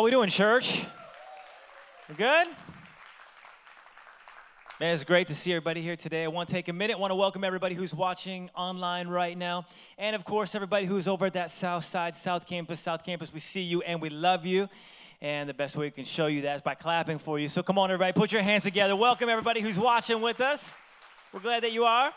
How we doing, church? We're good? Man, it's great to see everybody here today. I want to take a minute. I want to welcome everybody who's watching online right now. And of course, everybody who's over at that South Side, South Campus, South Campus. We see you and we love you. And the best way we can show you that is by clapping for you. So come on, everybody, put your hands together. Welcome everybody who's watching with us. We're glad that you are.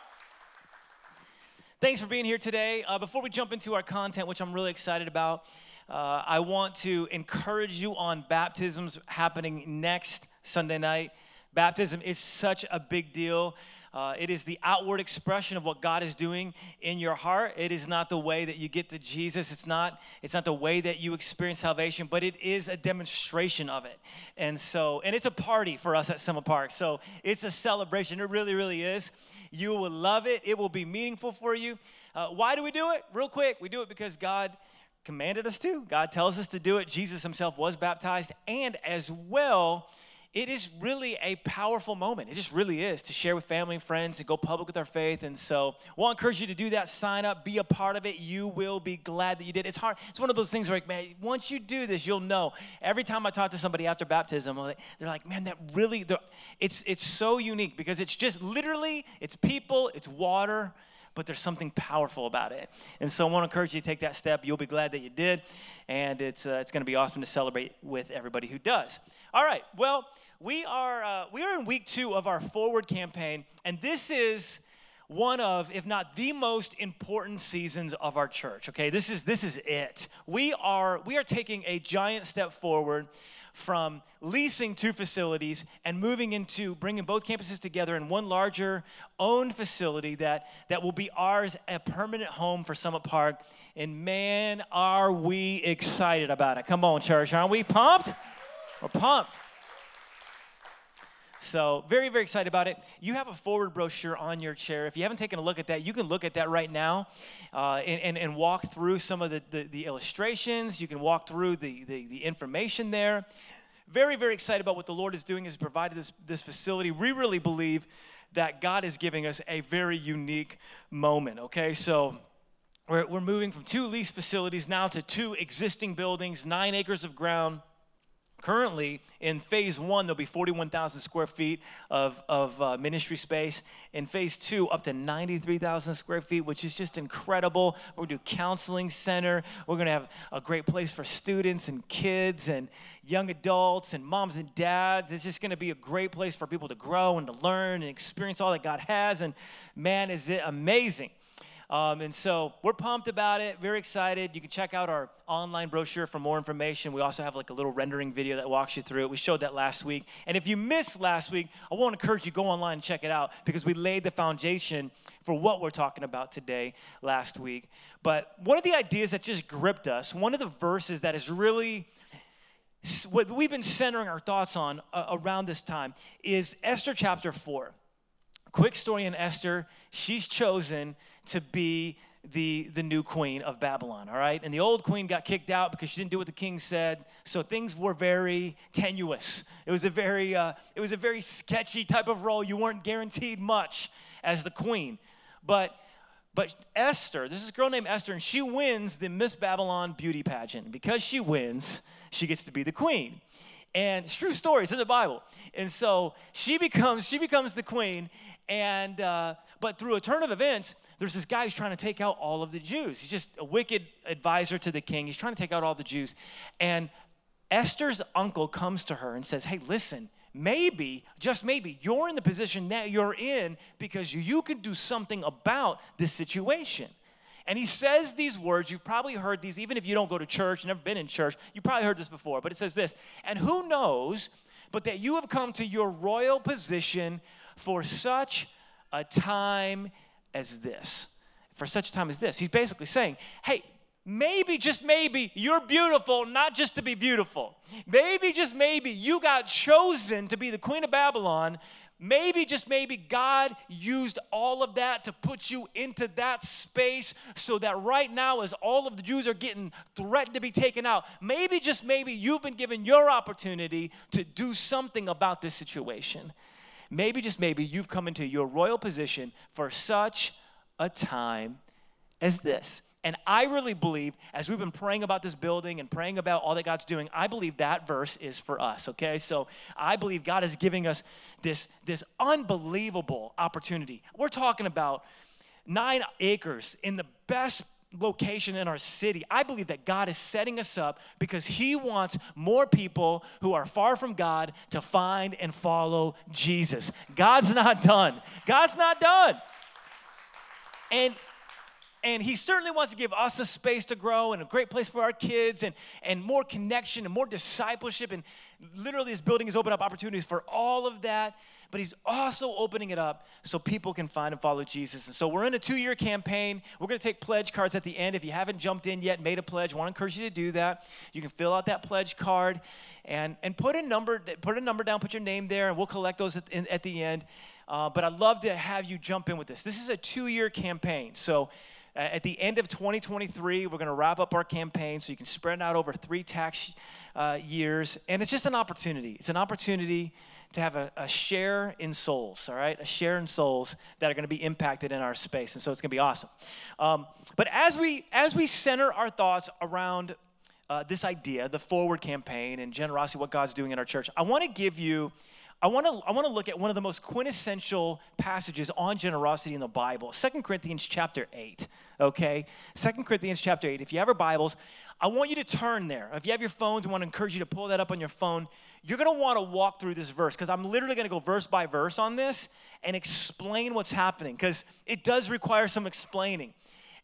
Thanks for being here today. Uh, before we jump into our content, which I'm really excited about, uh, I want to encourage you on baptisms happening next Sunday night. Baptism is such a big deal. Uh, it is the outward expression of what God is doing in your heart. It is not the way that you get to Jesus. It's not, it's not the way that you experience salvation, but it is a demonstration of it. And so, and it's a party for us at Summit Park. So it's a celebration. It really, really is. You will love it. It will be meaningful for you. Uh, why do we do it? Real quick, we do it because God commanded us to. God tells us to do it. Jesus himself was baptized. And as well, it is really a powerful moment. It just really is to share with family and friends and go public with our faith. And so we'll encourage you to do that. Sign up, be a part of it. You will be glad that you did. It's hard. It's one of those things where, like, man, once you do this, you'll know. Every time I talk to somebody after baptism, they're like, man, that really, it's, it's so unique because it's just literally, it's people, it's water, but there's something powerful about it. And so I want to encourage you to take that step. You'll be glad that you did. And it's, uh, it's going to be awesome to celebrate with everybody who does. All right, well, we are, uh, we are in week two of our forward campaign, and this is one of if not the most important seasons of our church okay? This is this is it. We are we are taking a giant step forward from leasing two facilities and moving into bringing both campuses together in one larger owned facility that that will be ours a permanent home for summit park. And man are we excited about it. Come on church aren't we pumped? We're pumped so, very, very excited about it. You have a forward brochure on your chair. If you haven't taken a look at that, you can look at that right now uh, and, and, and, walk through some of the, the, the, illustrations. You can walk through the, the, the information there. Very, very excited about what the Lord is doing, has provided this, this facility. We really believe that God is giving us a very unique moment, okay? So, we're, we're moving from two lease facilities now to two existing buildings, nine acres of ground Currently, in phase one, there'll be 41,000 square feet of, of uh, ministry space. In phase two, up to 93,000 square feet, which is just incredible. We're going to do counseling center. We're going to have a great place for students and kids and young adults and moms and dads. It's just going to be a great place for people to grow and to learn and experience all that God has. And man, is it amazing. Um, and so we're pumped about it, very excited. You can check out our online brochure for more information. We also have like a little rendering video that walks you through it. We showed that last week. And if you missed last week, I want to encourage you go online and check it out because we laid the foundation for what we're talking about today last week. But one of the ideas that just gripped us, one of the verses that is really what we've been centering our thoughts on uh, around this time is Esther chapter 4. Quick story in Esther, she's chosen to be the, the new queen of Babylon, all right? And the old queen got kicked out because she didn't do what the king said. So things were very tenuous. It was a very, uh, it was a very sketchy type of role. You weren't guaranteed much as the queen. But, but Esther, this is a girl named Esther, and she wins the Miss Babylon beauty pageant. Because she wins, she gets to be the queen. And it's true story, it's in the Bible. And so she becomes, she becomes the queen, and uh, but through a turn of events, there's this guy who's trying to take out all of the Jews. He's just a wicked advisor to the king. He's trying to take out all the Jews. And Esther's uncle comes to her and says, Hey, listen, maybe, just maybe, you're in the position that you're in because you can do something about this situation. And he says these words, you've probably heard these, even if you don't go to church, never been in church, you probably heard this before, but it says this, and who knows but that you have come to your royal position for such a time as this. For such a time as this. He's basically saying, hey, maybe, just maybe, you're beautiful, not just to be beautiful. Maybe, just maybe, you got chosen to be the queen of Babylon. Maybe, just maybe, God used all of that to put you into that space so that right now, as all of the Jews are getting threatened to be taken out, maybe, just maybe, you've been given your opportunity to do something about this situation maybe, just maybe, you've come into your royal position for such a time as this. And I really believe, as we've been praying about this building and praying about all that God's doing, I believe that verse is for us, okay? So I believe God is giving us this, this unbelievable opportunity. We're talking about nine acres in the best location in our city. I believe that God is setting us up because He wants more people who are far from God to find and follow Jesus. God's not done. God's not done. And and he certainly wants to give us a space to grow and a great place for our kids and, and more connection and more discipleship and literally this building has opened up opportunities for all of that but he's also opening it up so people can find and follow jesus. And so we're in a two-year campaign. We're going to take pledge cards at the end. If you haven't jumped in yet made a pledge I want to encourage you to do that you can fill out that pledge card and, and put a number put a number down put your name there and we'll collect those at, in, at the end. Uh, but i'd love to have you jump in with this. This is a two-year campaign. So uh, at the end of 2023, we're going to wrap up our campaign so you can spread it out over three tax uh, years. And it's just an opportunity. It's an opportunity to have a, a, share in souls, all right? A share in souls that are going to be impacted in our space. And so it's going to be awesome. Um, but as we, as we center our thoughts around uh, this idea, the forward campaign and generosity, what God's doing in our church, I want to give you I want to I want to look at one of the most quintessential passages on generosity in the Bible. Second Corinthians chapter 8, okay? Second Corinthians chapter 8. If you have your Bibles, I want you to turn there. If you have your phones, I want to encourage you to pull that up on your phone. You're going to want to walk through this verse cuz I'm literally going to go verse by verse on this and explain what's happening cuz it does require some explaining.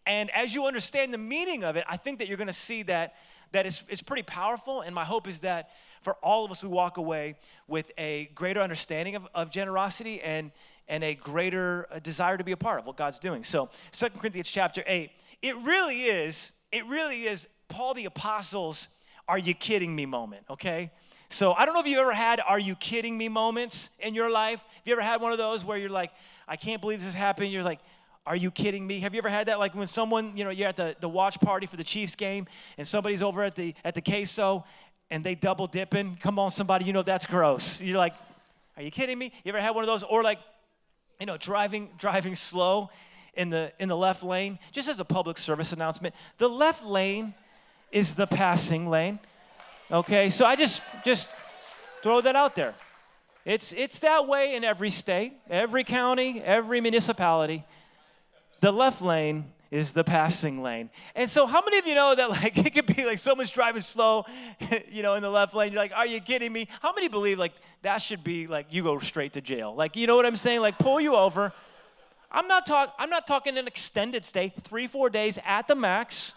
And as you understand the meaning of it, I think that you're going to see that that it's, it's pretty powerful and my hope is that for all of us we walk away with a greater understanding of, of generosity and, and a greater uh, desire to be a part of what God's doing. So, Second Corinthians chapter 8, it really is, it really is Paul the Apostle's are you kidding me moment, okay? So I don't know if you ever had are you kidding me moments in your life. Have you ever had one of those where you're like, I can't believe this is happening? You're like, are you kidding me? Have you ever had that? Like when someone, you know, you're at the, the watch party for the Chiefs game and somebody's over at the at the queso and they double dipping. Come on, somebody, you know that's gross. You're like, are you kidding me? You ever had one of those? Or like, you know, driving driving slow in the in the left lane. Just as a public service announcement, the left lane is the passing lane. Okay, so I just just throw that out there. It's it's that way in every state, every county, every municipality. The left lane is the passing lane. And so how many of you know that like it could be like someone's driving slow, you know, in the left lane. You're like, are you kidding me? How many believe like that should be like you go straight to jail? Like, you know what I'm saying? Like pull you over. I'm not talking I'm not talking an extended stay, three, four days at the max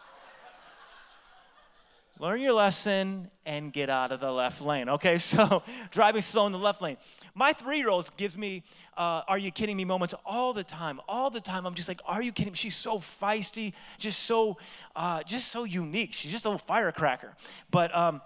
learn your lesson and get out of the left lane. Okay, so driving slow in the left lane. My three year old gives me, uh, are you kidding me moments all the time. All the time. I'm just like, are you kidding me? She's so feisty, just so, uh, just so unique. She's just a little firecracker. But, um,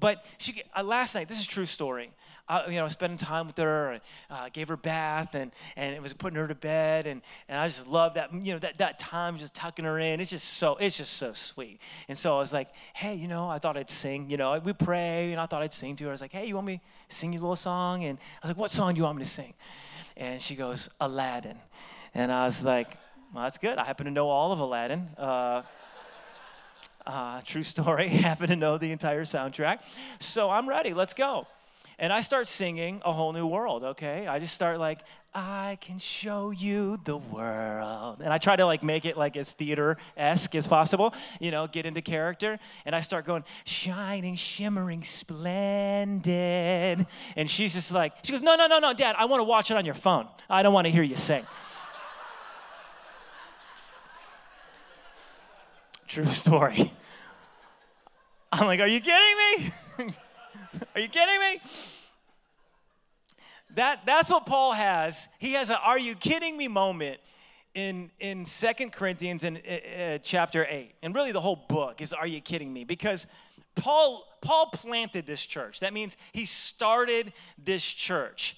but she, uh, last night, this is true story uh, you know, spending time with her, and, uh, gave her bath, and, and it was putting her to bed, and, and I just love that, you know, that, that time just tucking her in. It's just so, it's just so sweet. And so I was like, hey, you know, I thought I'd sing, you know, we pray, and I thought I'd sing to her. I was like, hey, you want me to sing you a little song? And I was like, what song do you want me to sing? And she goes, Aladdin. And I was like, well, that's good. I happen to know all of Aladdin. Uh, uh, true story. happen to know the entire soundtrack. So I'm ready. Let's go. And I start singing a whole new world, okay? I just start like, I can show you the world. And I try to like make it like as theater-esque as possible, you know, get into character. And I start going, shining, shimmering, splendid. And she's just like, she goes, no, no, no, no, dad, I want to watch it on your phone. I don't want to hear you sing. True story. I'm like, are you kidding me? Are you kidding me? That, that's what Paul has. He has a are you kidding me moment in, in 2 Corinthians in uh, chapter 8. And really the whole book is are you kidding me? Because Paul, Paul planted this church. That means he started this church.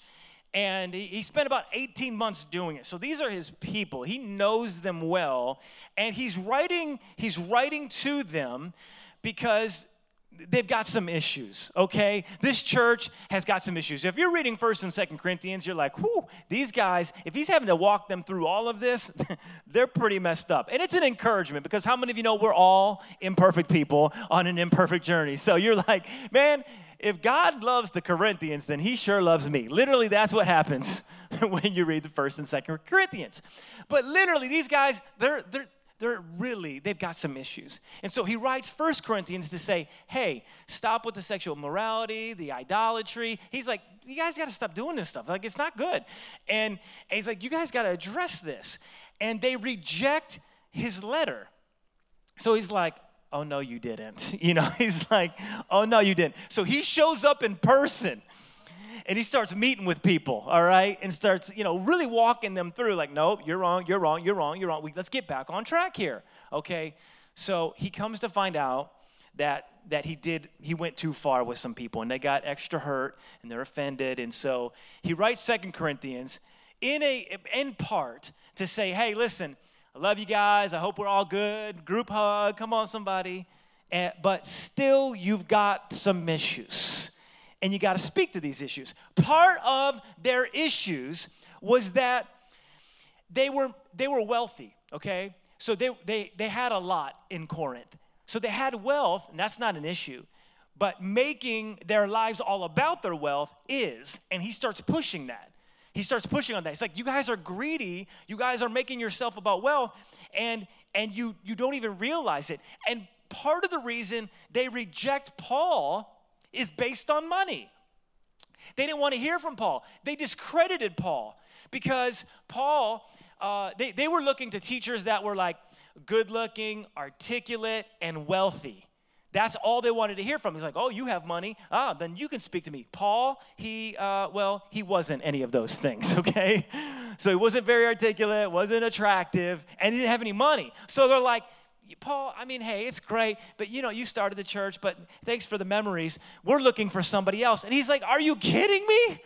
And he spent about 18 months doing it. So these are his people. He knows them well. And he's writing, he's writing to them because they've got some issues, okay? This church has got some issues. If you're reading 1st and 2nd Corinthians, you're like, whew, these guys, if he's having to walk them through all of this, they're pretty messed up. And it's an encouragement because how many of you know we're all imperfect people on an imperfect journey? So you're like, man, if God loves the Corinthians, then he sure loves me. Literally, that's what happens when you read the 1st and 2nd Corinthians. But literally, these guys, they're, they're, they're really they've got some issues. And so he writes First corinthians to say hey stop with the sexual morality the idolatry. He's like you guys got to stop doing this stuff. Like it's not good. And, and he's like you guys got to address this. And they reject his letter. So he's like oh no you didn't. You know he's like oh no you didn't. So he shows up in person and he starts meeting with people, all right, and starts, you know, really walking them through, like, nope, you're wrong, you're wrong, you're wrong, you're wrong. We, let's get back on track here, okay? So he comes to find out that that he did he went too far with some people and they got extra hurt and they're offended and so he writes second corinthians in a in part to say hey listen i love you guys. I hope we're all good. Group hug. Come on somebody. And, but still you've got some issues and you got to speak to these issues. Part of their issues was that they were they were wealthy, okay? So they they they had a lot in Corinth. So they had wealth, and that's not an issue. But making their lives all about their wealth is, and he starts pushing that. He starts pushing on that. He's like you guys are greedy, you guys are making yourself about wealth, and and you you don't even realize it. And part of the reason they reject Paul is based on money. They didn't want to hear from Paul. They discredited Paul because Paul, uh, they, they were looking to teachers that were like good looking, articulate, and wealthy. That's all they wanted to hear from. He's like, oh, you have money. Ah, then you can speak to me. Paul, he, uh, well, he wasn't any of those things, okay? So he wasn't very articulate, wasn't attractive, and he didn't have any money. So they're like, Paul, I mean, hey, it's great, but you know, you started the church, but thanks for the memories. We're looking for somebody else. And he's like, Are you kidding me?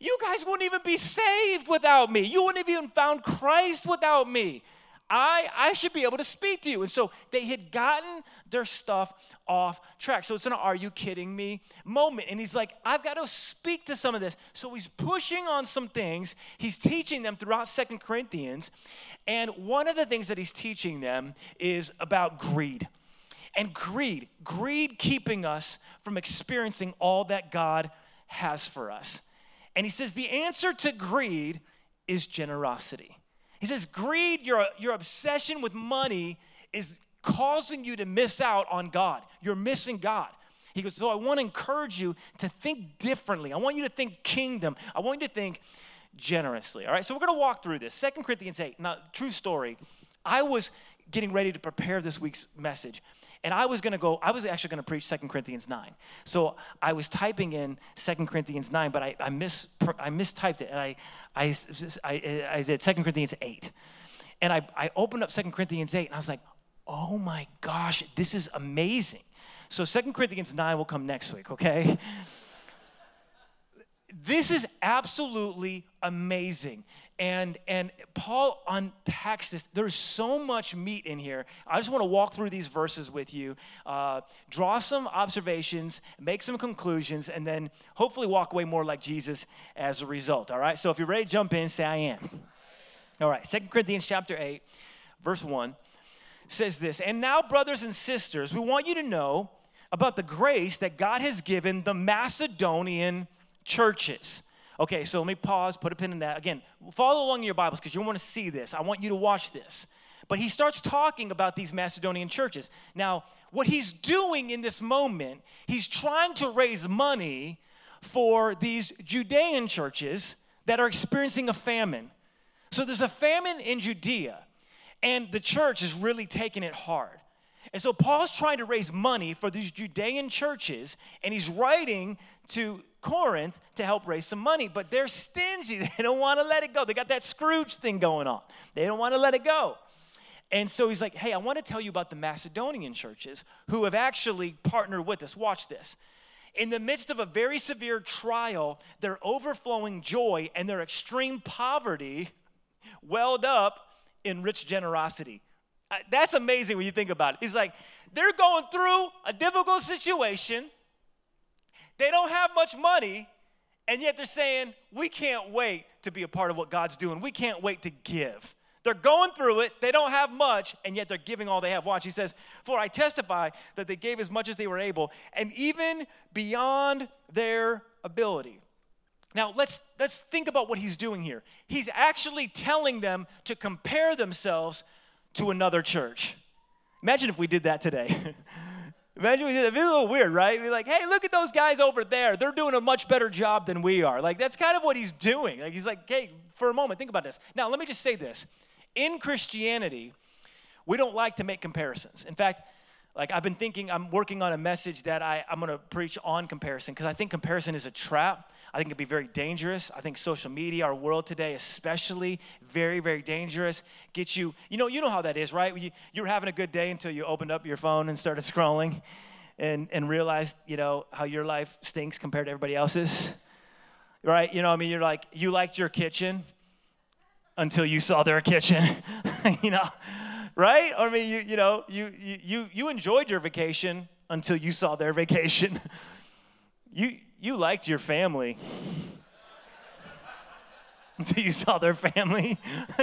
You guys wouldn't even be saved without me. You wouldn't have even found Christ without me. I, I should be able to speak to you. And so they had gotten their stuff off track. So it's an are you kidding me moment. And he's like, I've got to speak to some of this. So he's pushing on some things. He's teaching them throughout Second Corinthians. And one of the things that he's teaching them is about greed. And greed, greed keeping us from experiencing all that God has for us. And he says the answer to greed is generosity. He says, greed, your, your obsession with money is causing you to miss out on God. You're missing God. He goes, So I want to encourage you to think differently. I want you to think kingdom. I want you to think generously. All right, so we're going to walk through this. Second Corinthians 8. Now, true story. I was getting ready to prepare this week's message. And I was going to go, I was actually going to preach Second Corinthians 9. So I was typing in Second Corinthians 9, but I, I, mis, I mistyped it. And I, I, I, I did Second Corinthians 8. And I, I opened up Second Corinthians 8 and I was like, oh my gosh, this is amazing. So Second Corinthians 9 will come next week, okay? this is absolutely amazing and and paul unpacks this. There's so much meat in here. I just want to walk through these verses with you uh, draw some observations make some conclusions and then hopefully walk away more like jesus as a result all right? So if you're ready to jump in say i am. All right Second corinthians chapter 8 verse 1 says this and now brothers and sisters we want you to know about the grace that god has given the macedonian churches Okay, so let me pause, put a pin in that. Again, follow along in your Bibles because you want to see this. I want you to watch this. But he starts talking about these Macedonian churches. Now, what he's doing in this moment, he's trying to raise money for these Judean churches that are experiencing a famine. So there's a famine in Judea, and the church is really taking it hard. And so Paul's trying to raise money for these Judean churches, and he's writing to Corinth to help raise some money, but they're stingy. They don't want to let it go. They got that Scrooge thing going on. They don't want to let it go. And so he's like, hey, I want to tell you about the Macedonian churches who have actually partnered with us. Watch this. In the midst of a very severe trial, their overflowing joy and their extreme poverty welled up in rich generosity. Uh, that's amazing when you think about it. He's like, they're going through a difficult situation. They don't have much money, and yet they're saying, we can't wait to be a part of what God's doing. We can't wait to give. They're going through it, they don't have much, and yet they're giving all they have. Watch, he says, For I testify that they gave as much as they were able, and even beyond their ability. Now, let's, let's think about what he's doing here. He's actually telling them to compare themselves to another church. Imagine if we did that today. Imagine we did that. Be a little weird, right? Be like, hey, look at those guys over there. They're doing a much better job than we are. Like, that's kind of what he's doing. Like, he's like, hey, for a moment, think about this. Now, let me just say this. In Christianity, we don't like to make comparisons. In fact, like I've been thinking, I'm working on a message that I, I'm gonna preach on comparison because I think comparison is a trap. I think it'd be very dangerous. I think social media, our world today, especially, very, very dangerous. Get you, you know, you know how that is, right? You, you're having a good day until you opened up your phone and started scrolling and, and realized, you know, how your life stinks compared to everybody else's. Right? You know, I mean, you're like, you liked your kitchen until you saw their kitchen, you know, right? I mean, you, you know, you, you, you enjoyed your vacation until you saw their vacation. you, you liked your family until you saw their family.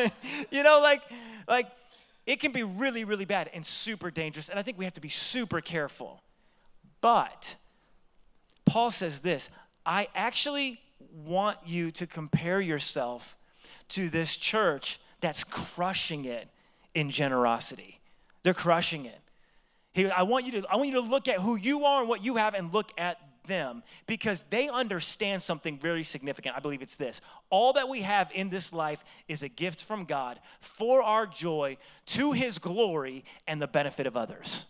you know, like, like it can be really, really bad and super dangerous. And I think we have to be super careful. But Paul says this I actually want you to compare yourself to this church that's crushing it in generosity. They're crushing it. He, I, want you to, I want you to look at who you are and what you have and look at them because they understand something very significant. I believe it's this all that we have in this life is a gift from God for our joy, to His glory, and the benefit of others.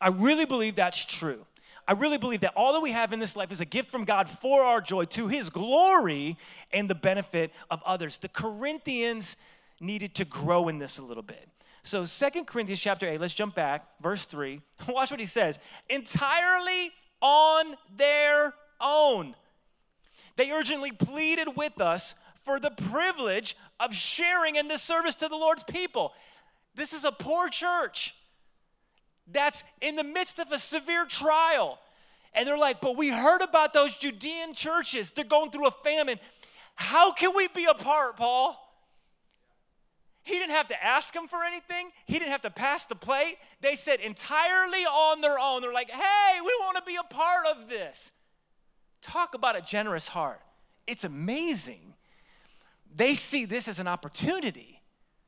I really believe that's true. I really believe that all that we have in this life is a gift from God for our joy, to His glory, and the benefit of others. The Corinthians needed to grow in this a little bit. So Second Corinthians chapter 8, let's jump back, verse 3. Watch what he says. Entirely on their own. They urgently pleaded with us for the privilege of sharing in this service to the Lord's people. This is a poor church that's in the midst of a severe trial. And they're like, but we heard about those Judean churches. They're going through a famine. How can we be a part, Paul? He didn't have to ask them for anything. He didn't have to pass the plate. They said entirely on their own. They're like, hey, we want to be a part of this. Talk about a generous heart. It's amazing. They see this as an opportunity,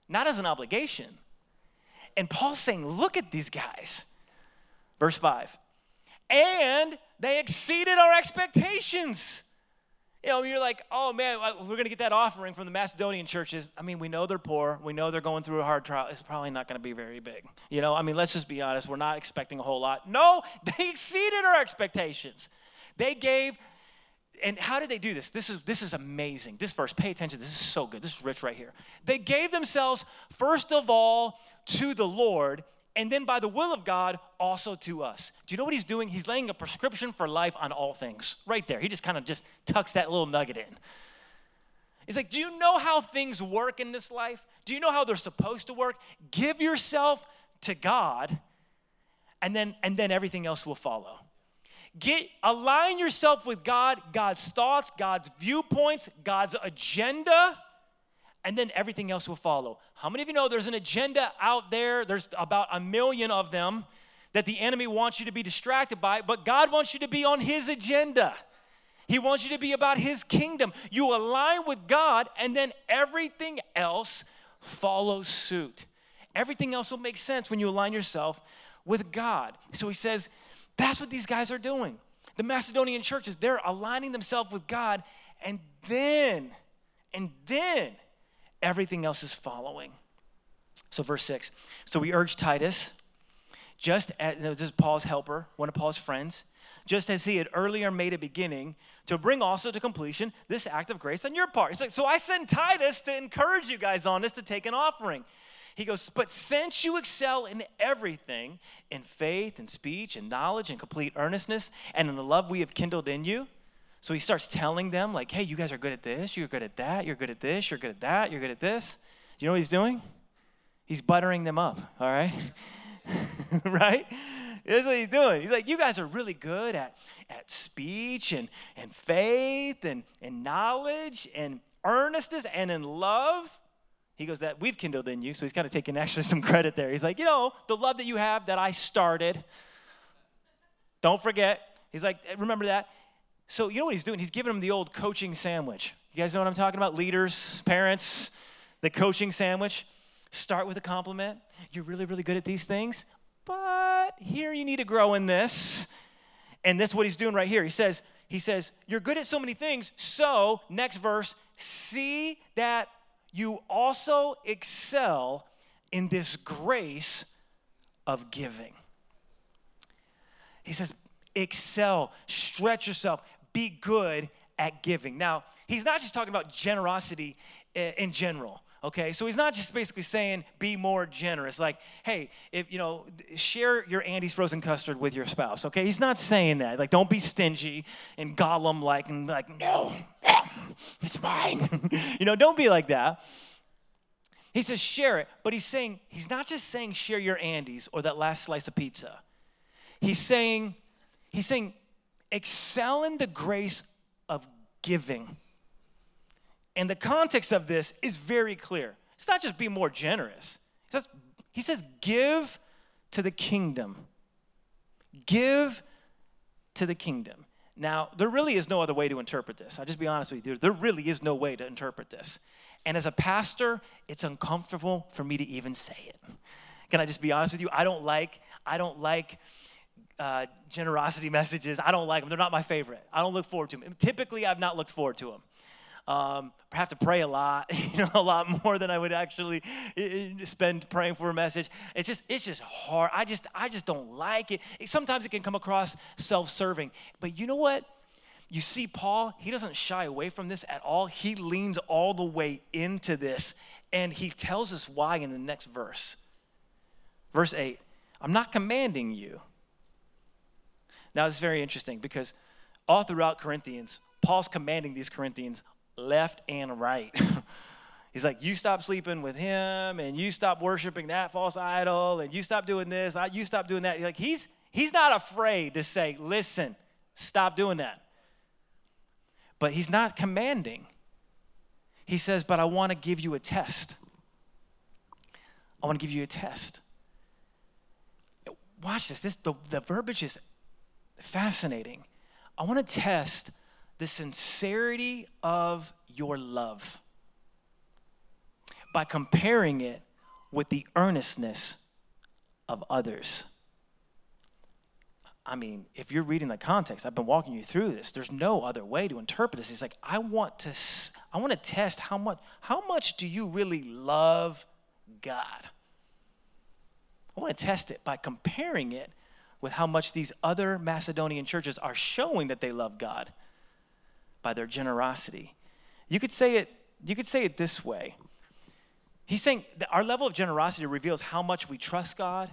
not as an obligation. And Paul's saying, look at these guys. Verse 5 and they exceeded our expectations. You know, you're like, oh man, we're going to get that offering from the Macedonian churches. I mean, we know they're poor. We know they're going through a hard trial. It's probably not going to be very big. You know, I mean, let's just be honest. We're not expecting a whole lot. No, they exceeded our expectations. They gave, and how did they do this? This is this is amazing. This verse, pay attention. This is so good. This is rich right here. They gave themselves first of all to the Lord and then by the will of God, also to us. Do you know what he's doing? He's laying a prescription for life on all things right there. He just kind of just tucks that little nugget in. He's like, Do you know how things work in this life? Do you know how they're supposed to work? Give yourself to God, and then and then everything else will follow. Get align yourself with God, God's thoughts, God's viewpoints, God's agenda and then everything else will follow. How many of you know there's an agenda out there? There's about a million of them that the enemy wants you to be distracted by, but God wants you to be on his agenda. He wants you to be about his kingdom. You align with God, and then everything else follows suit. Everything else will make sense when you align yourself with God. So he says, that's what these guys are doing. The Macedonian churches, they're aligning themselves with God, and then, and then everything else is following. So, verse 6. So we urge Titus, just as this is Paul's helper, one of Paul's friends, just as he had earlier made a beginning, to bring also to completion this act of grace on your part. Like, So I send Titus to encourage you guys on this to take an offering. He goes, But since you excel in everything, in faith and speech and knowledge and complete earnestness, and in the love we have kindled in you, so he starts telling them, like, hey, you guys are good at this, you're good at that, you're good at this, you're good at that, you're good at this. Do you know what he's doing? He's buttering them up, all right? right? That's what he's doing. He's like, you guys are really good at, at speech and, and faith and, and knowledge and earnestness and in love. He goes, that we've kindled in you. So he's kind of taking actually some credit there. He's like, you know, the love that you have that I started. Don't forget. He's like, remember that. So you know what he's doing? He's giving them the old coaching sandwich. You guys know what I'm talking about? Leaders, parents, the coaching sandwich. Start with a compliment. You're really, really good at these things, but here you need to grow in this. And this is what he's doing right here. He says, he says, You're good at so many things, so, next verse, see that you also excel in this grace of giving. He says, excel, stretch yourself, be good at giving. Now, he's not just talking about generosity eh, in general. Okay, so he's not just basically saying be more generous, like, hey, if you know, share your Andy's frozen custard with your spouse. Okay, he's not saying that. Like, don't be stingy and Gollum like and like, no, it's mine. you know, don't be like that. He says share it, but he's saying he's not just saying share your Andes or that last slice of pizza. He's saying he's saying excel in the grace of giving. And the context of this is very clear. It's not just be more generous. He says, he says give to the kingdom. Give to the kingdom. Now, there really is no other way to interpret this. I'll just be honest with you. There really is no way to interpret this. And as a pastor, it's uncomfortable for me to even say it. Can I just be honest with you? I don't like, I don't like uh, generosity messages. I don't like them. They're not my favorite. I don't look forward to them. Typically, I've not looked forward to them. Um, I have to pray a lot, you know, a lot more than I would actually spend praying for a message. It's just, it's just hard. I just, I just don't like it. Sometimes it can come across self-serving. But you know what? You see, Paul, he doesn't shy away from this at all. He leans all the way into this, and he tells us why in the next verse. Verse 8 I'm not commanding you. Now, it's very interesting because all throughout Corinthians, Paul's commanding these Corinthians left and right. He's like, you stop sleeping with him, and you stop worshiping that false idol, and you stop doing this, you stop doing that. Like he's he's not afraid to say, listen, stop doing that. But he's not commanding. He says, But I want to give you a test. I want to give you a test. Watch this. This the, the verbiage is fascinating. I want to test the sincerity of your love by comparing it with the earnestness of others. I mean, if you're reading the context, I've been walking you through this. There's no other way to interpret this. It's like I want to I want to test how much how much do you really love God? I want to test it by comparing it with how much these other Macedonian churches are showing that they love God by their generosity. You could say it you could say it this way. He's saying that our level of generosity reveals how much we trust God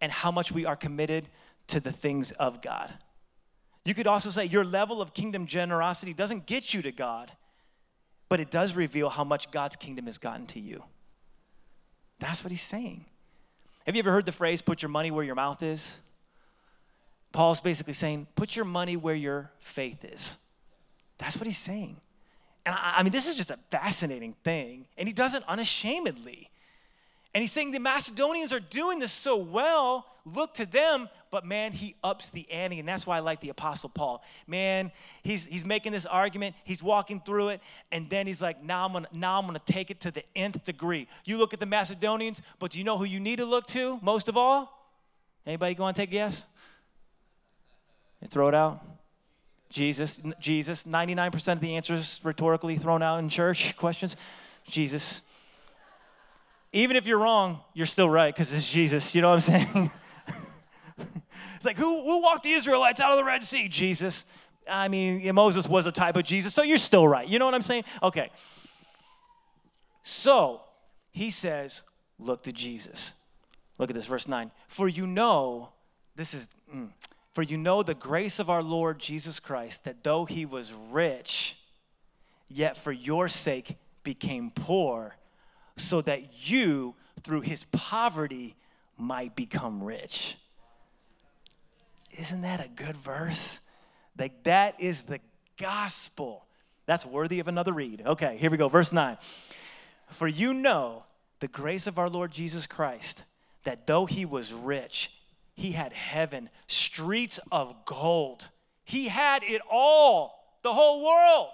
and how much we are committed to the things of God. You could also say your level of kingdom generosity doesn't get you to God, but it does reveal how much God's kingdom has gotten to you. That's what he's saying. Have you ever heard the phrase, put your money where your mouth is? Paul's basically saying, put your money where your faith is. That's what he's saying. And I, I mean, this is just a fascinating thing. And he does it unashamedly. And he's saying the Macedonians are doing this so well, look to them, but man, he ups the ante, and that's why I like the Apostle Paul. Man, he's he's making this argument, he's walking through it, and then he's like, now I'm gonna now I'm gonna take it to the nth degree. You look at the Macedonians, but do you know who you need to look to most of all? Anybody go and take a guess? Throw it out. Jesus, Jesus. 99% of the answers rhetorically thrown out in church questions. Jesus. Even if you're wrong, you're still right because it's Jesus. You know what I'm saying? It's like, who, who walked the Israelites out of the Red Sea? Jesus. I mean, Moses was a type of Jesus, so you're still right. You know what I'm saying? Okay. So he says, look to Jesus. Look at this, verse 9. For you know, this is, mm, for you know the grace of our Lord Jesus Christ, that though he was rich, yet for your sake became poor, so that you, through his poverty might become rich. Isn't that a good verse? Like, that is the gospel. That's worthy of another read. Okay, here we go. Verse 9. For you know the grace of our Lord Jesus Christ, that though he was rich, he had heaven, streets of gold. He had it all, the whole world.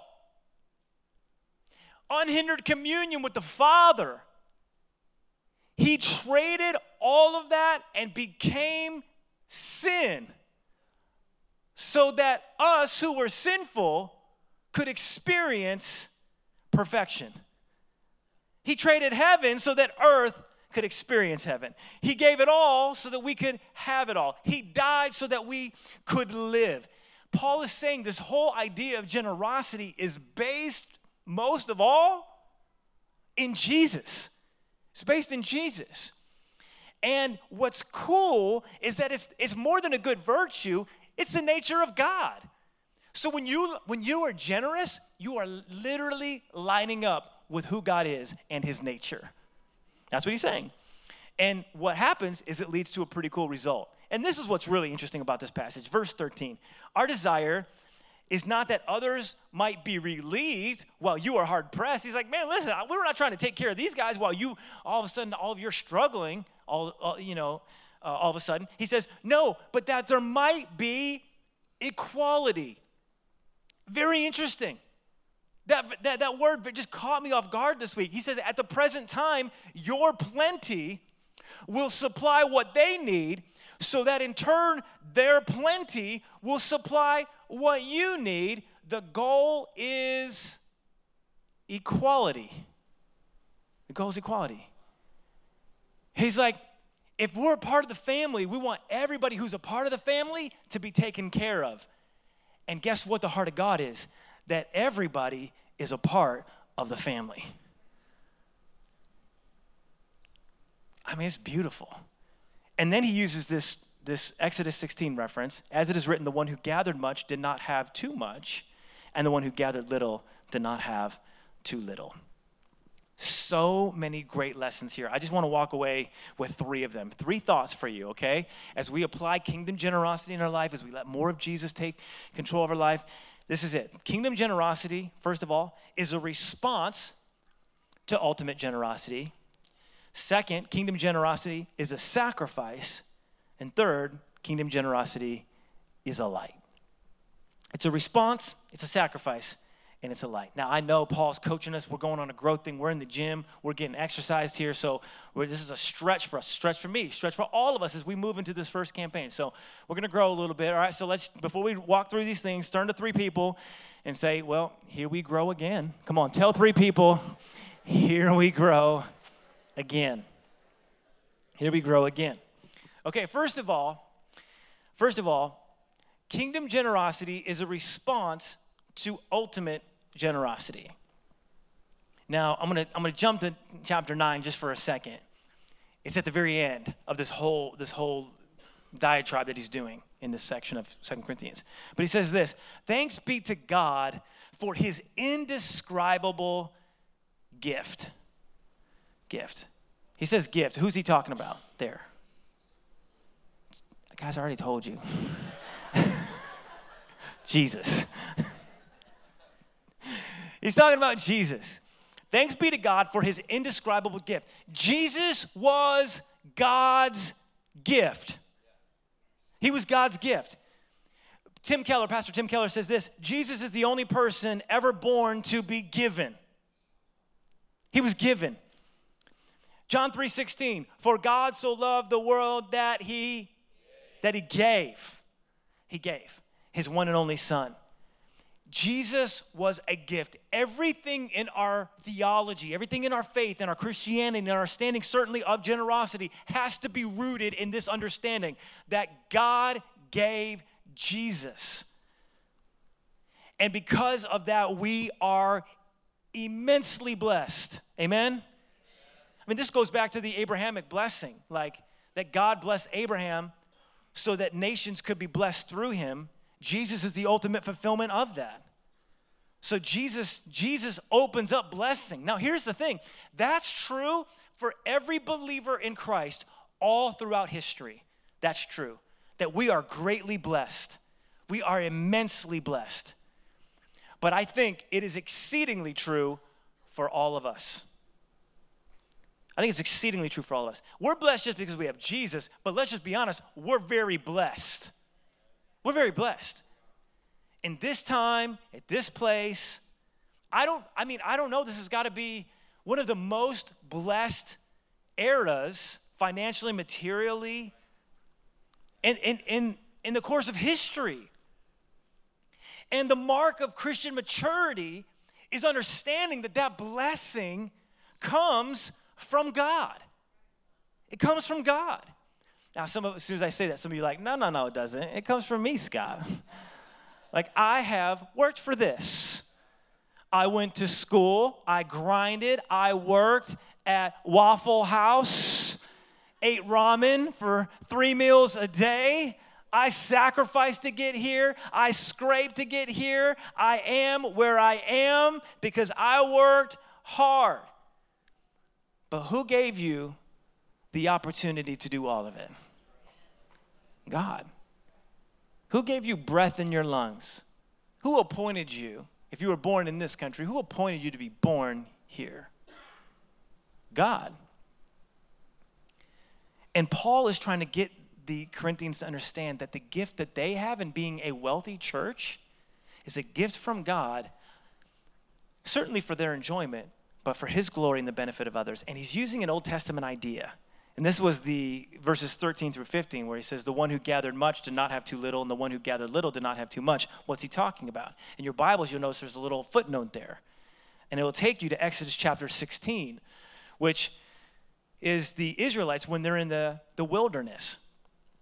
Unhindered communion with the Father. He traded all of that and became sin so that us who were sinful could experience perfection. He traded heaven so that earth could experience heaven. He gave it all so that we could have it all. He died so that we could live. Paul is saying this whole idea of generosity is based most of all in Jesus. It's based in Jesus. And what's cool is that it's, it's more than a good virtue, it's the nature of God. So when you when you are generous, you are literally lining up with who God is and his nature. That's what he's saying. And what happens is it leads to a pretty cool result. And this is what's really interesting about this passage. Verse 13. Our desire is not that others might be relieved while you are hard pressed. He's like, man, listen, we're not trying to take care of these guys while you all of a sudden all of you're struggling. All, all you know, uh, all of a sudden. He says, no, but that there might be equality. Very interesting. That, that, that word just caught me off guard this week. He says, At the present time, your plenty will supply what they need, so that in turn, their plenty will supply what you need. The goal is equality. The goal is equality. He's like, if we're a part of the family, we want everybody who's a part of the family to be taken care of. And guess what the heart of God is? That everybody is a part of the family. I mean, it's beautiful. And then he uses this, this Exodus 16 reference as it is written, the one who gathered much did not have too much, and the one who gathered little did not have too little. So many great lessons here. I just want to walk away with three of them. Three thoughts for you, okay? As we apply kingdom generosity in our life, as we let more of Jesus take control of our life, this is it. Kingdom generosity, first of all, is a response to ultimate generosity. Second, kingdom generosity is a sacrifice. And third, kingdom generosity is a light. It's a response, it's a sacrifice, and it's a light. Now, I know Paul's coaching us. We're going on a growth thing. We're in the gym. We're getting exercised here. So this is a stretch for us, stretch for me, stretch for all of us as we move into this first campaign. So we're going to grow a little bit. All right. So let's, before we walk through these things, turn to three people and say, well, here we grow again. Come on, tell three people, here we grow again. Here we grow again. Okay, first of all, first of all, kingdom generosity is a response to ultimate generosity. Now, I'm going to I'm going to jump to chapter 9 just for a second. It's at the very end of this whole this whole diatribe that he's doing in this section of Second Corinthians. But he says this, "Thanks be to God for his indescribable gift." Gift. He says gift. Who's he talking about there? Guys, I already told you. Jesus. He's talking about Jesus. Thanks be to God for his indescribable gift. Jesus was God's gift. He was God's gift. Tim Keller, Pastor Tim Keller says this Jesus is the only person ever born to be given. He was given. John 3:16, for God so loved the world that he that he gave. He gave his one and only son. Jesus was a gift. Everything in our theology, everything in our faith, in our Christianity, in our standing certainly of generosity has to be rooted in this understanding that God gave Jesus. And because of that, we are immensely blessed. Amen? I mean, this goes back to the Abrahamic blessing, like that God blessed Abraham so that nations could be blessed through him Jesus is the ultimate fulfillment of that. So Jesus Jesus opens up blessing. Now here's the thing. That's true for every believer in Christ all throughout history. That's true. That we are greatly blessed. We are immensely blessed. But I think it is exceedingly true for all of us. I think it's exceedingly true for all of us. We're blessed just because we have Jesus, but let's just be honest, we're very blessed. We're very blessed. In this time, at this place, I don't, I mean, I don't know, this has got to be one of the most blessed eras, financially, materially, in, in, in, in the course of history. And the mark of Christian maturity is understanding that that blessing comes from God. It comes from God. Now, some of as soon as I say that, some of you are like, no, no, no, it doesn't. It comes from me, Scott. like I have worked for this. I went to school, I grinded, I worked at Waffle House, ate ramen for three meals a day. I sacrificed to get here. I scraped to get here. I am where I am because I worked hard. But who gave you the opportunity to do all of it? God. Who gave you breath in your lungs? Who appointed you, if you were born in this country, who appointed you to be born here? God. And Paul is trying to get the Corinthians to understand that the gift that they have in being a wealthy church is a gift from God, certainly for their enjoyment, but for his glory and the benefit of others. And he's using an Old Testament idea. And this was the verses 13 through 15, where he says, The one who gathered much did not have too little, and the one who gathered little did not have too much. What's he talking about? In your Bibles, you'll notice there's a little footnote there. And it will take you to Exodus chapter 16, which is the Israelites when they're in the, the wilderness.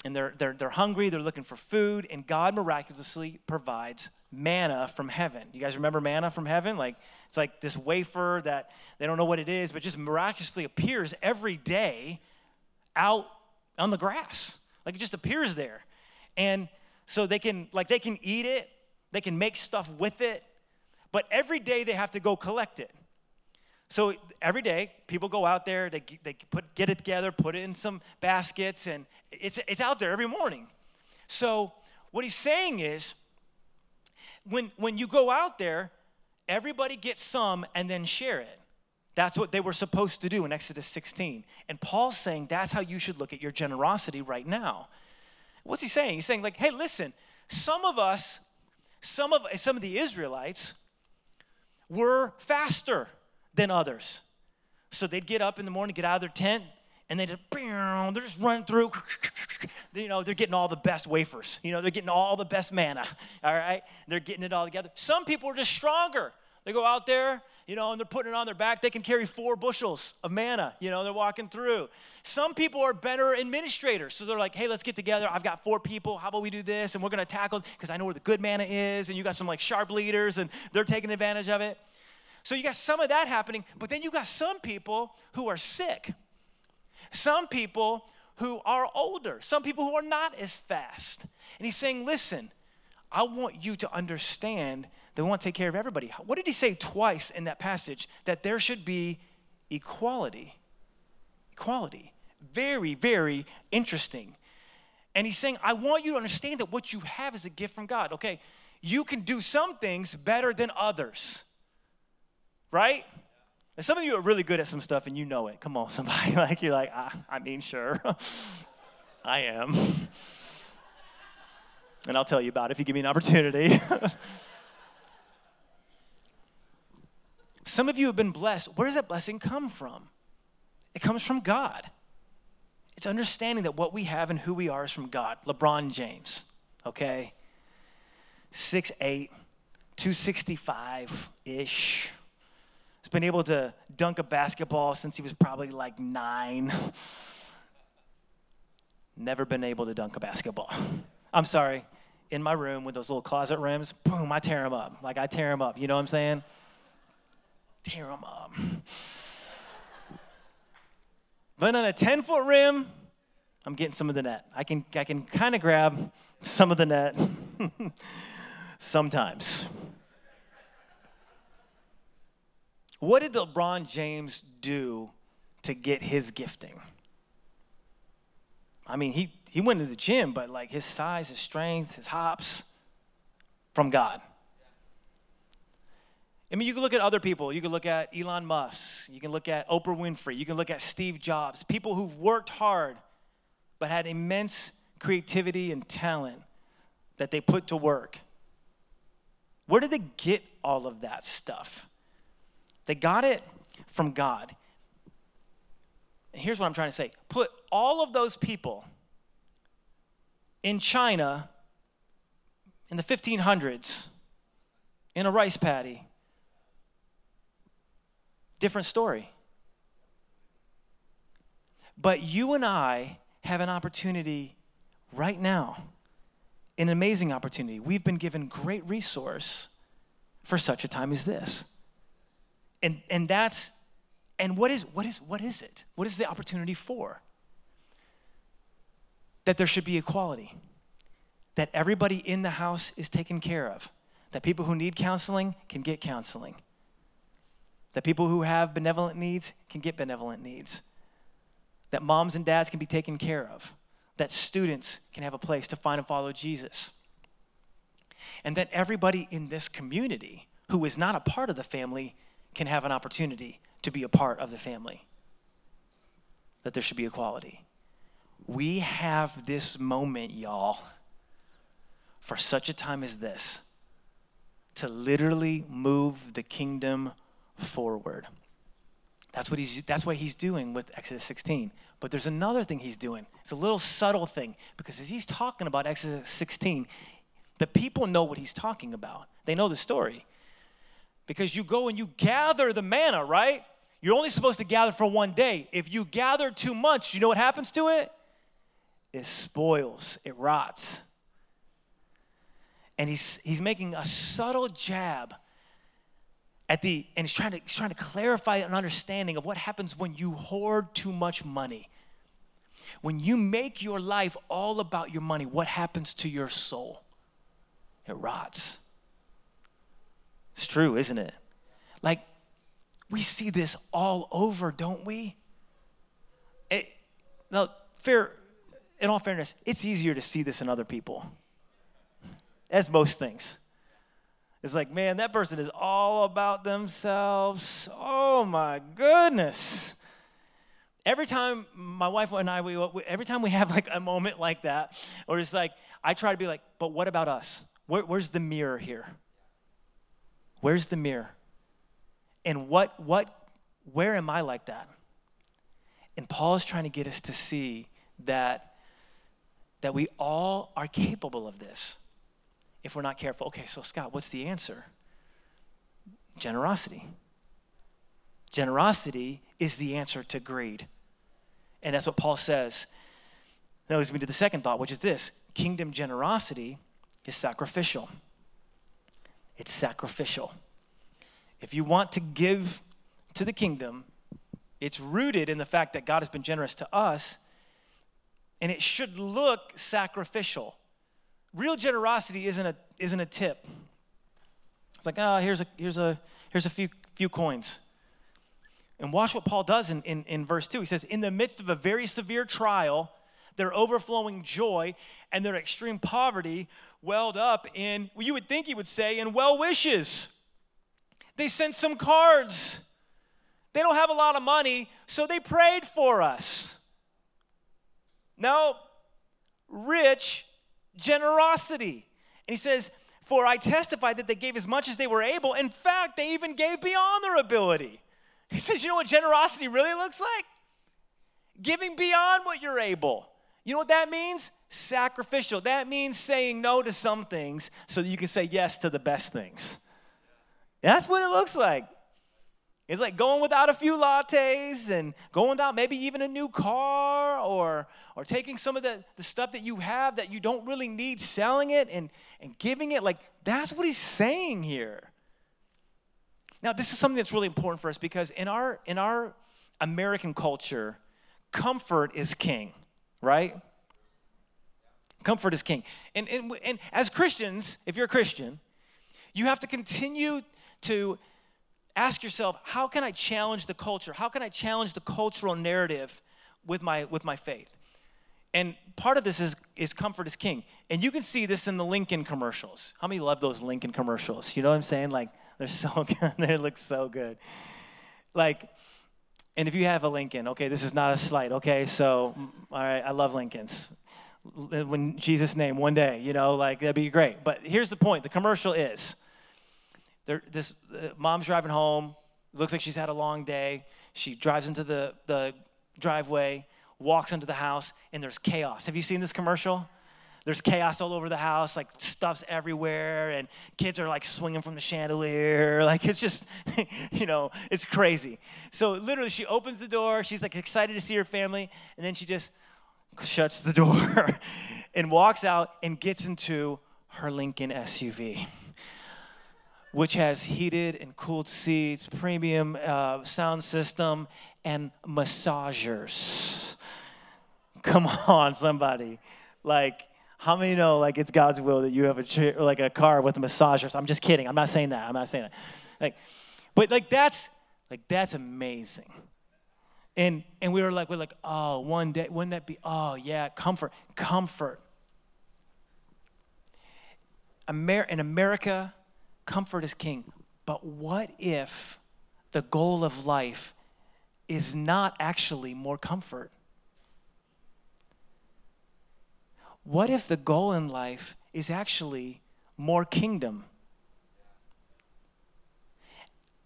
And they're, they're, they're hungry, they're looking for food, and God miraculously provides manna from heaven. You guys remember manna from heaven? Like it's like this wafer that they don't know what it is, but just miraculously appears every day out on the grass. Like it just appears there. And so they can like they can eat it, they can make stuff with it, but every day they have to go collect it. So every day, people go out there, they, they put, get it together, put it in some baskets, and it's, it's out there every morning. So what he's saying is, when, when you go out there, everybody gets some and then share it. That's what they were supposed to do in Exodus 16. And Paul's saying that's how you should look at your generosity right now. What's he saying? He's saying, like, hey, listen, some of us, some of some of the Israelites were faster than others. So they'd get up in the morning, get out of their tent, and they just, they're just running through. you know, they're getting all the best wafers. You know, they're getting all the best manna. All right, they're getting it all together. Some people are just stronger. They go out there, you know, and they're putting it on their back. They can carry four bushels of manna. You know, they're walking through. Some people are better administrators, so they're like, "Hey, let's get together. I've got four people. How about we do this? And we're gonna tackle because I know where the good manna is. And you got some like sharp leaders, and they're taking advantage of it. So you got some of that happening, but then you got some people who are sick some people who are older, some people who are not as fast. And he's saying, listen, I want you to understand that we want to take care of everybody. What did he say twice in that passage? That there should be equality. Equality. Very, very interesting. And he's saying, I want you to understand that what you have is a gift from God. Okay, you can do some things better than others, right? And some of you are really good at some stuff and you know it. Come on, somebody. Like, you're like, ah, I mean, sure. I am. and I'll tell you about it if you give me an opportunity. Some of you have been blessed. Where does that blessing come from? It comes from God. It's understanding that what we have and who we are is from God. LeBron James, okay? 6'8, 265 ish has been able to dunk a basketball since he was probably like nine. Never been able to dunk a basketball. I'm sorry. In my room with those little closet rims, boom, I tear them up. Like I tear them up. You know what I'm saying? Tear them up. but on a 10 foot rim, I'm getting some of the net. I can, I can kind of grab some of the net sometimes. What did LeBron James do to get his gifting. I mean, he, he went to the gym, but like his size, his strength, his hops from God. I mean, you can look at other people. You can look at Elon Musk. You can look at Oprah Winfrey. You can look at Steve Jobs. People who've worked hard but had immense creativity and talent that they put to work. Where did they get all of that stuff? They got it from God. And here's what I'm trying to say put all of those people in China in the 1500s in a rice paddy Different story. But you and I have an opportunity right now, an amazing opportunity. We've been given great resource for such a time as this. And, and that's, and what is, what is, what is it? What is the opportunity for? That there should be equality, that everybody in the house is taken care of, that people who need counseling can get counseling that people who have benevolent needs can get benevolent needs. That moms and dads can be taken care of. That students can have a place to find and follow Jesus. And that everybody in this community who is not a part of the family can have an opportunity to be a part of the family. That there should be equality. We have this moment, y'all, for such a time as this, to literally move the kingdom forward. That's what he's that's what he's doing with Exodus 16. But there's another thing he's doing. It's a little subtle thing because as he's talking about Exodus 16, the people know what he's talking about. They know the story. Because you go and you gather the manna, right? You're only supposed to gather for one day. If you gather too much, you know what happens to it? It spoils, it rots. And he's, he's making a subtle jab at the and he's trying to he's trying to clarify an understanding of what happens when you hoard too much money. When you make your life all about your money what happens to your soul? It rots. It's true isn't it? Like we see this all over don't we? It, now fair in all fairness it's easier to see this in other people as most things it's like, man, that person is all about themselves. Oh my goodness. Every time my wife and I, we, every time we have like a moment like that, or it's like, I try to be like, but what about us? Where, where's the mirror here? Where's the mirror? And what, what, where am I like that? And Paul is trying to get us to see that, that we all are capable of this if we're not careful. Okay, so Scott, what's the answer? Generosity. Generosity is the answer to greed. And that's what Paul says. That leads me to the second thought, which is this kingdom generosity is sacrificial. It's sacrificial. If you want to give to the kingdom, it's rooted in the fact that God has been generous to us, and it should look sacrificial real generosity isn't a, isn't a tip. It's like, ah, oh, here's a, here's a, here's a few, few coins. And watch what Paul does in, in, in verse 2. He says, In the midst of a very severe trial, their overflowing joy and their extreme poverty welled up in, well, you would think he would say, in well wishes. They sent some cards. They don't have a lot of money, so they prayed for us. Now, rich generosity. And he says, For I testify that they gave as much as they were able. In fact, they even gave beyond their ability. He says, You know what generosity really looks like? Giving beyond what you're able. You know what that means? Sacrificial. That means saying no to some things so that you can say yes to the best things. That's what it looks like. It's like going without a few lattes and going without maybe even a new car or, or taking some of the, the stuff that you have that you don't really need, selling it and, and giving it. Like, that's what he's saying here. Now, this is something that's really important for us because in our, in our American culture, comfort is king, right? Comfort is king. And, and, and as Christians, if you're a Christian, you have to continue to ask yourself, how can I challenge the culture? How can I challenge the cultural narrative with my with my faith? And part of this is is comfort is king. And you can see this in the Lincoln commercials. How many love those Lincoln commercials? You know what I'm saying? Like they're so good. they look so good. Like and if you have a Lincoln, okay, this is not a slight, okay? So, all right, I love Lincolns. When Jesus' name, one day, you know, like that'd be great. But here's the point: the commercial is there. This uh, mom's driving home. Looks like she's had a long day. She drives into the the driveway, walks into the house, and there's chaos. Have you seen this commercial? there's chaos all over the house, like stuff's everywhere, and kids are like swinging from the chandelier. Like it's just, you know, it's crazy. So literally, she opens the door. She's like excited to see her family, and then she just shuts the door and walks out and gets into her Lincoln SUV which has heated and cooled seats, premium uh, sound system, and massagers. Come on, somebody. Like, how many know like it's God's will that you have a chair, like a car with a massager? I'm just kidding. I'm not saying that. I'm not saying that. Like, but like that's like that's amazing. And and we were like we're like oh one day wouldn't that be oh yeah comfort comfort. Amer- in America, comfort is king. But what if the goal of life is not actually more comfort? What if the goal in life is actually more kingdom?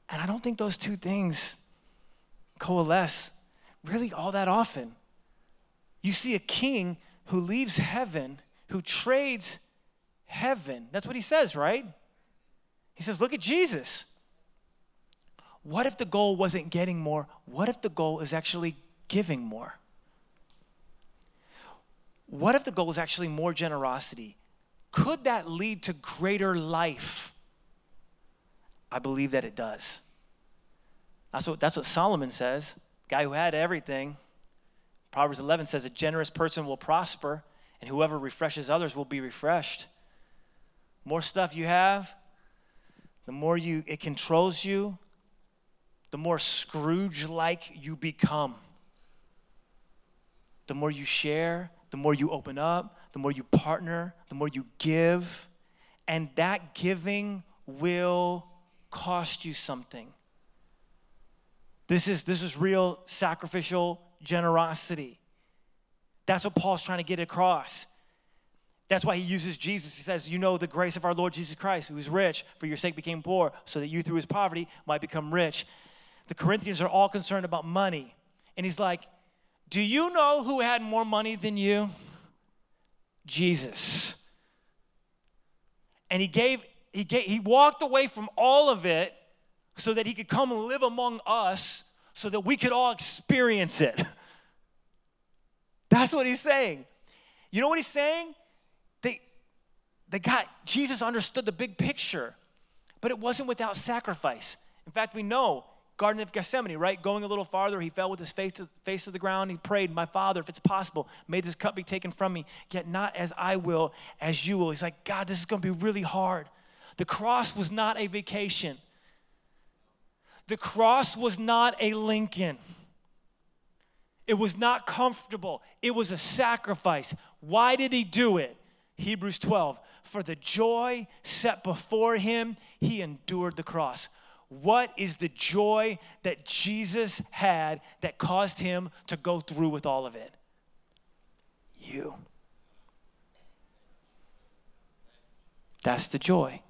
And I don't think those two things coalesce really all that often. You see a king who leaves heaven, who trades heaven. That's what he says, right? He says, Look at Jesus. What if the goal wasn't getting more? What if the goal is actually giving more? What if the goal is actually more generosity? Could that lead to greater life? I believe that it does. That's what, that's what Solomon says. Guy who had everything. Proverbs 11 says, A generous person will prosper, and whoever refreshes others will be refreshed. More stuff you have, the more you it controls you, the more Scrooge like you become. The more you share, the more you open up, the more you partner, the more you give, and that giving will cost you something. This is, this is real sacrificial generosity. That's what Paul's trying to get across. That's why he uses Jesus. He says, You know the grace of our Lord Jesus Christ, who is rich, for your sake became poor, so that you through his poverty might become rich. The Corinthians are all concerned about money. And he's like, do you know who had more money than you? Jesus. And he gave, he gave, he walked away from all of it so that he could come and live among us so that we could all experience it. That's what he's saying. You know what he's saying? They, they got, Jesus understood the big picture, but it wasn't without sacrifice. In fact, we know Garden of Gethsemane, right? Going a little farther, he fell with his face to, face to the ground. He prayed, My Father, if it's possible, may this cup be taken from me, yet not as I will, as you will. He's like, God, this is going to be really hard. The cross was not a vacation, the cross was not a Lincoln. It was not comfortable. It was a sacrifice. Why did he do it? Hebrews 12. For the joy set before him, he endured the cross. What is the joy that Jesus had that caused him to go through with all of it? You. That's the joy.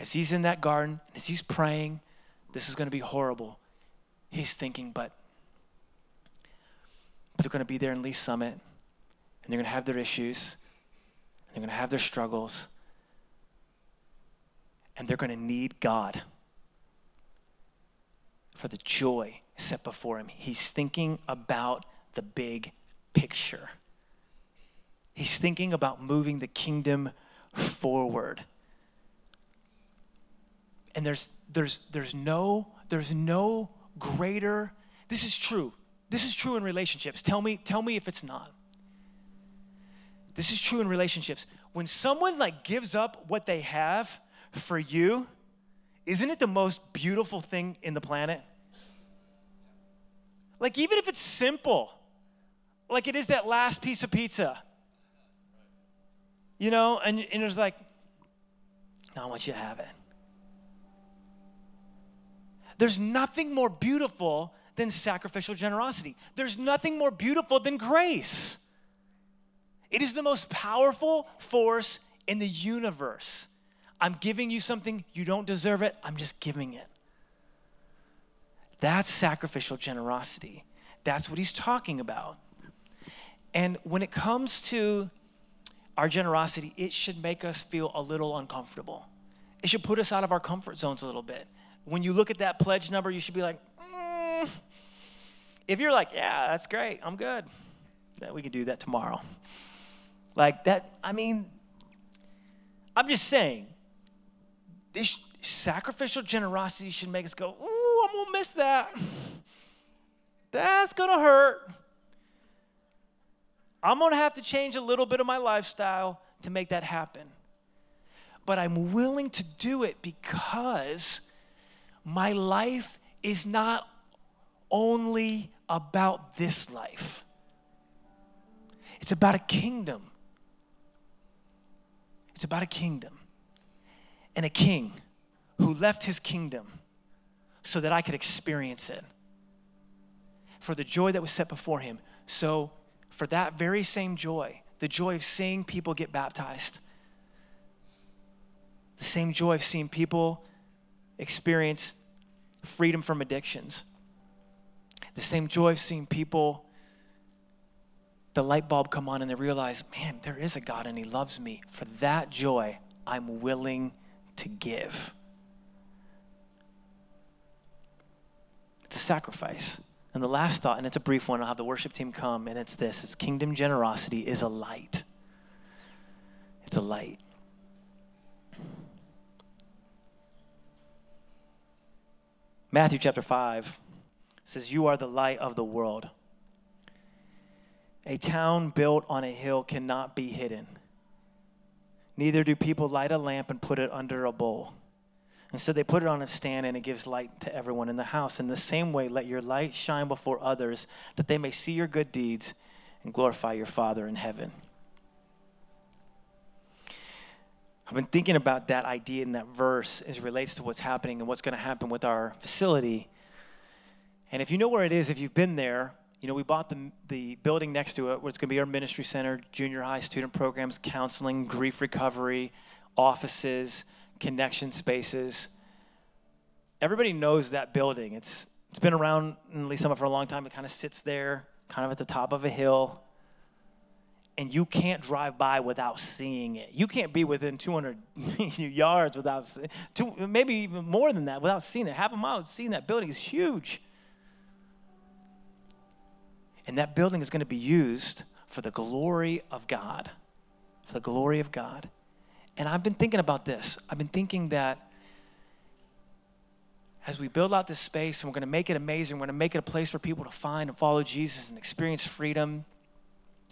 As he's in that garden, as he's praying, this is going to be horrible. He's thinking, but, they're going to be there in Lee's Summit, and they're going to have their issues, and they're going to have their struggles, and they're going to need God for the joy set before him. He's thinking about the big picture. He's thinking about moving the kingdom forward. And there's there's there's no there's no greater this is true. This is true in relationships. Tell me tell me if it's not. This is true in relationships. When someone like gives up what they have for you, isn't it the most beautiful thing in the planet? Like, even if it's simple, like it is that last piece of pizza, you know, and, and it's like, I want you to have it. There's nothing more beautiful than sacrificial generosity. There's nothing more beautiful than grace. It is the most powerful force in the universe. I'm giving you something, you don't deserve it, I'm just giving it. That's sacrificial generosity. That's what he's talking about. And when it comes to our generosity, it should make us feel a little uncomfortable. It should put us out of our comfort zones a little bit. When you look at that pledge number, you should be like, mm. if you're like, yeah, that's great, I'm good, yeah, we can do that tomorrow. Like that, I mean, I'm just saying, this sacrificial generosity should make us go, ooh, I'm gonna miss that. That's gonna hurt. I'm gonna have to change a little bit of my lifestyle to make that happen. But I'm willing to do it because my life is not only about this life, it's about a kingdom. It's about a kingdom and a king who left his kingdom so that I could experience it. For the joy that was set before him. So, for that very same joy, the joy of seeing people get baptized, the same joy of seeing people experience freedom from addictions, the same joy of seeing people, the light bulb come on and they realize, man, there is a God and He loves me. For that joy, I'm willing to give. It's a sacrifice. And the last thought, and it's a brief one, I'll have the worship team come, and it's this it's kingdom generosity is a light. It's a light. Matthew chapter 5 says, You are the light of the world. A town built on a hill cannot be hidden. Neither do people light a lamp and put it under a bowl. Instead, they put it on a stand and it gives light to everyone in the house. In the same way, let your light shine before others that they may see your good deeds and glorify your Father in heaven. I've been thinking about that idea in that verse as it relates to what's happening and what's going to happen with our facility. And if you know where it is, if you've been there, you know, we bought the, the building next to it, it's going to be our ministry center, junior high student programs, counseling, grief recovery, offices, connection spaces. Everybody knows that building. It's, it's been around in Lee's Summit for a long time. It kind of sits there, kind of at the top of a hill. And you can't drive by without seeing it. You can't be within 200 yards without, two, maybe even more than that, without seeing it. Half a mile, seeing that building is huge. And that building is going to be used for the glory of God. For the glory of God. And I've been thinking about this. I've been thinking that as we build out this space and we're going to make it amazing, we're going to make it a place for people to find and follow Jesus and experience freedom.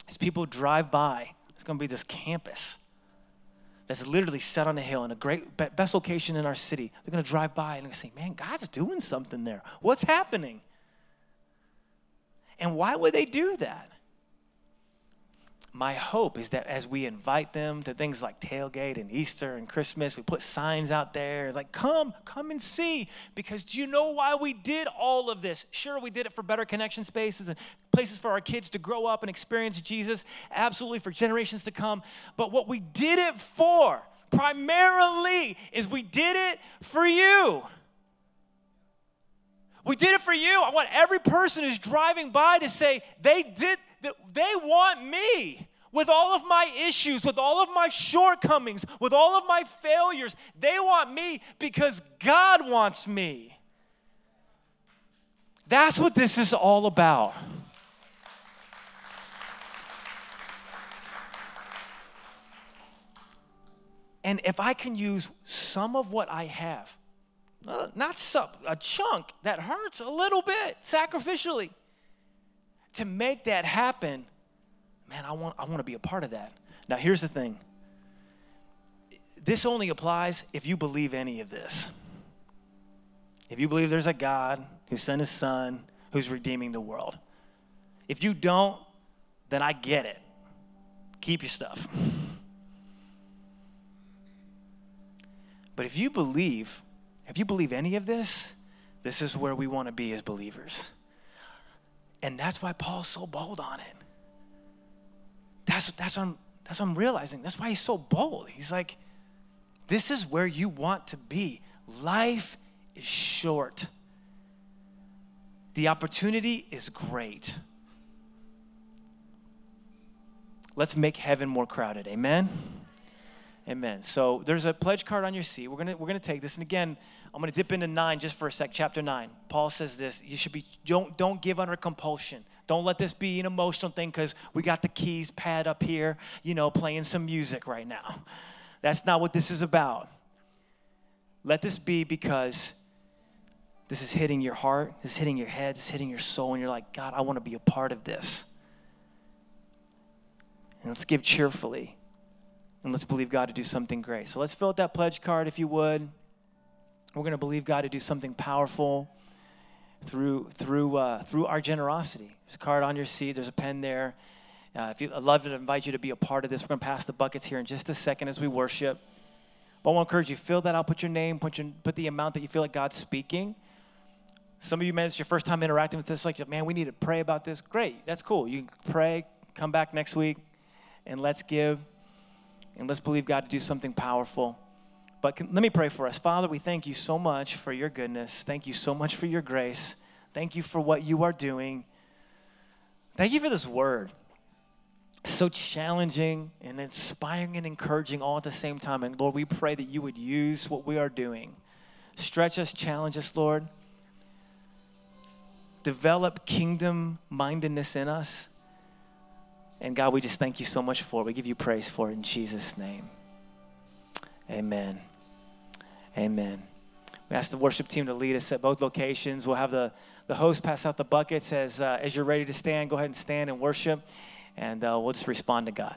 As people drive by, it's going to be this campus that's literally set on a hill in a great, best location in our city. They're going to drive by and say, man, God's doing something there. What's happening? And why would they do that? My hope is that as we invite them to things like tailgate and Easter and Christmas, we put signs out there like, come, come and see. Because do you know why we did all of this? Sure, we did it for better connection spaces and places for our kids to grow up and experience Jesus, absolutely for generations to come. But what we did it for, primarily, is we did it for you. We did it for you. I want every person who's driving by to say, they did, they want me with all of my issues, with all of my shortcomings, with all of my failures. They want me because God wants me. That's what this is all about. And if I can use some of what I have, uh, not some, a chunk that hurts a little bit sacrificially. To make that happen, man, I want, I want to be a part of that. Now, here's the thing this only applies if you believe any of this. if you believe there's a God who sent his son who's redeeming the world. If you don't, then I get it. Keep your stuff. But if you believe, if you believe any of this, this is where we want to be as believers. And that's why Paul's so bold on it. That's, that's, what I'm, that's what I'm realizing. That's why he's so bold. He's like, this is where you want to be. Life is short, the opportunity is great. Let's make heaven more crowded. Amen. Amen. So there's a pledge card on your seat. We're gonna we're gonna take this, and again, I'm gonna dip into nine just for a sec. Chapter nine. Paul says this: You should be don't don't give under compulsion. Don't let this be an emotional thing because we got the keys pad up here, you know, playing some music right now. That's not what this is about. Let this be because this is hitting your heart, this is hitting your head, this is hitting your soul, and you're like, God, I want to be a part of this. And let's give cheerfully. And let's believe God to do something great. So let's fill out that pledge card if you would. We're going to believe God to do something powerful through through uh, through our generosity. There's a card on your seat. There's a pen there. Uh, if you, I'd love to invite you to be a part of this. We're going to pass the buckets here in just a second as we worship. But I want to encourage you, fill that out, put your name, put, your, put the amount that you feel like God's speaking. Some of you, man, it's your first time interacting with this, like, man, we need to pray about this. Great, that's cool. You can pray, come back next week, and let's give, and let's believe God to do something powerful. But can, let me pray for us. Father, we thank you so much for your goodness. Thank you so much for your grace. Thank you for what you are doing. Thank you for this word so challenging and inspiring and encouraging all at the same time. And Lord, we pray that you would use what we are doing. Stretch us, challenge us, Lord. Develop kingdom mindedness in us. And God, we just thank you so much for it. We give you praise for it in Jesus' name. Amen. Amen. We ask the worship team to lead us at both locations. We'll have the, the host pass out the buckets as, uh, as you're ready to stand. Go ahead and stand and worship and uh, we'll just respond to God.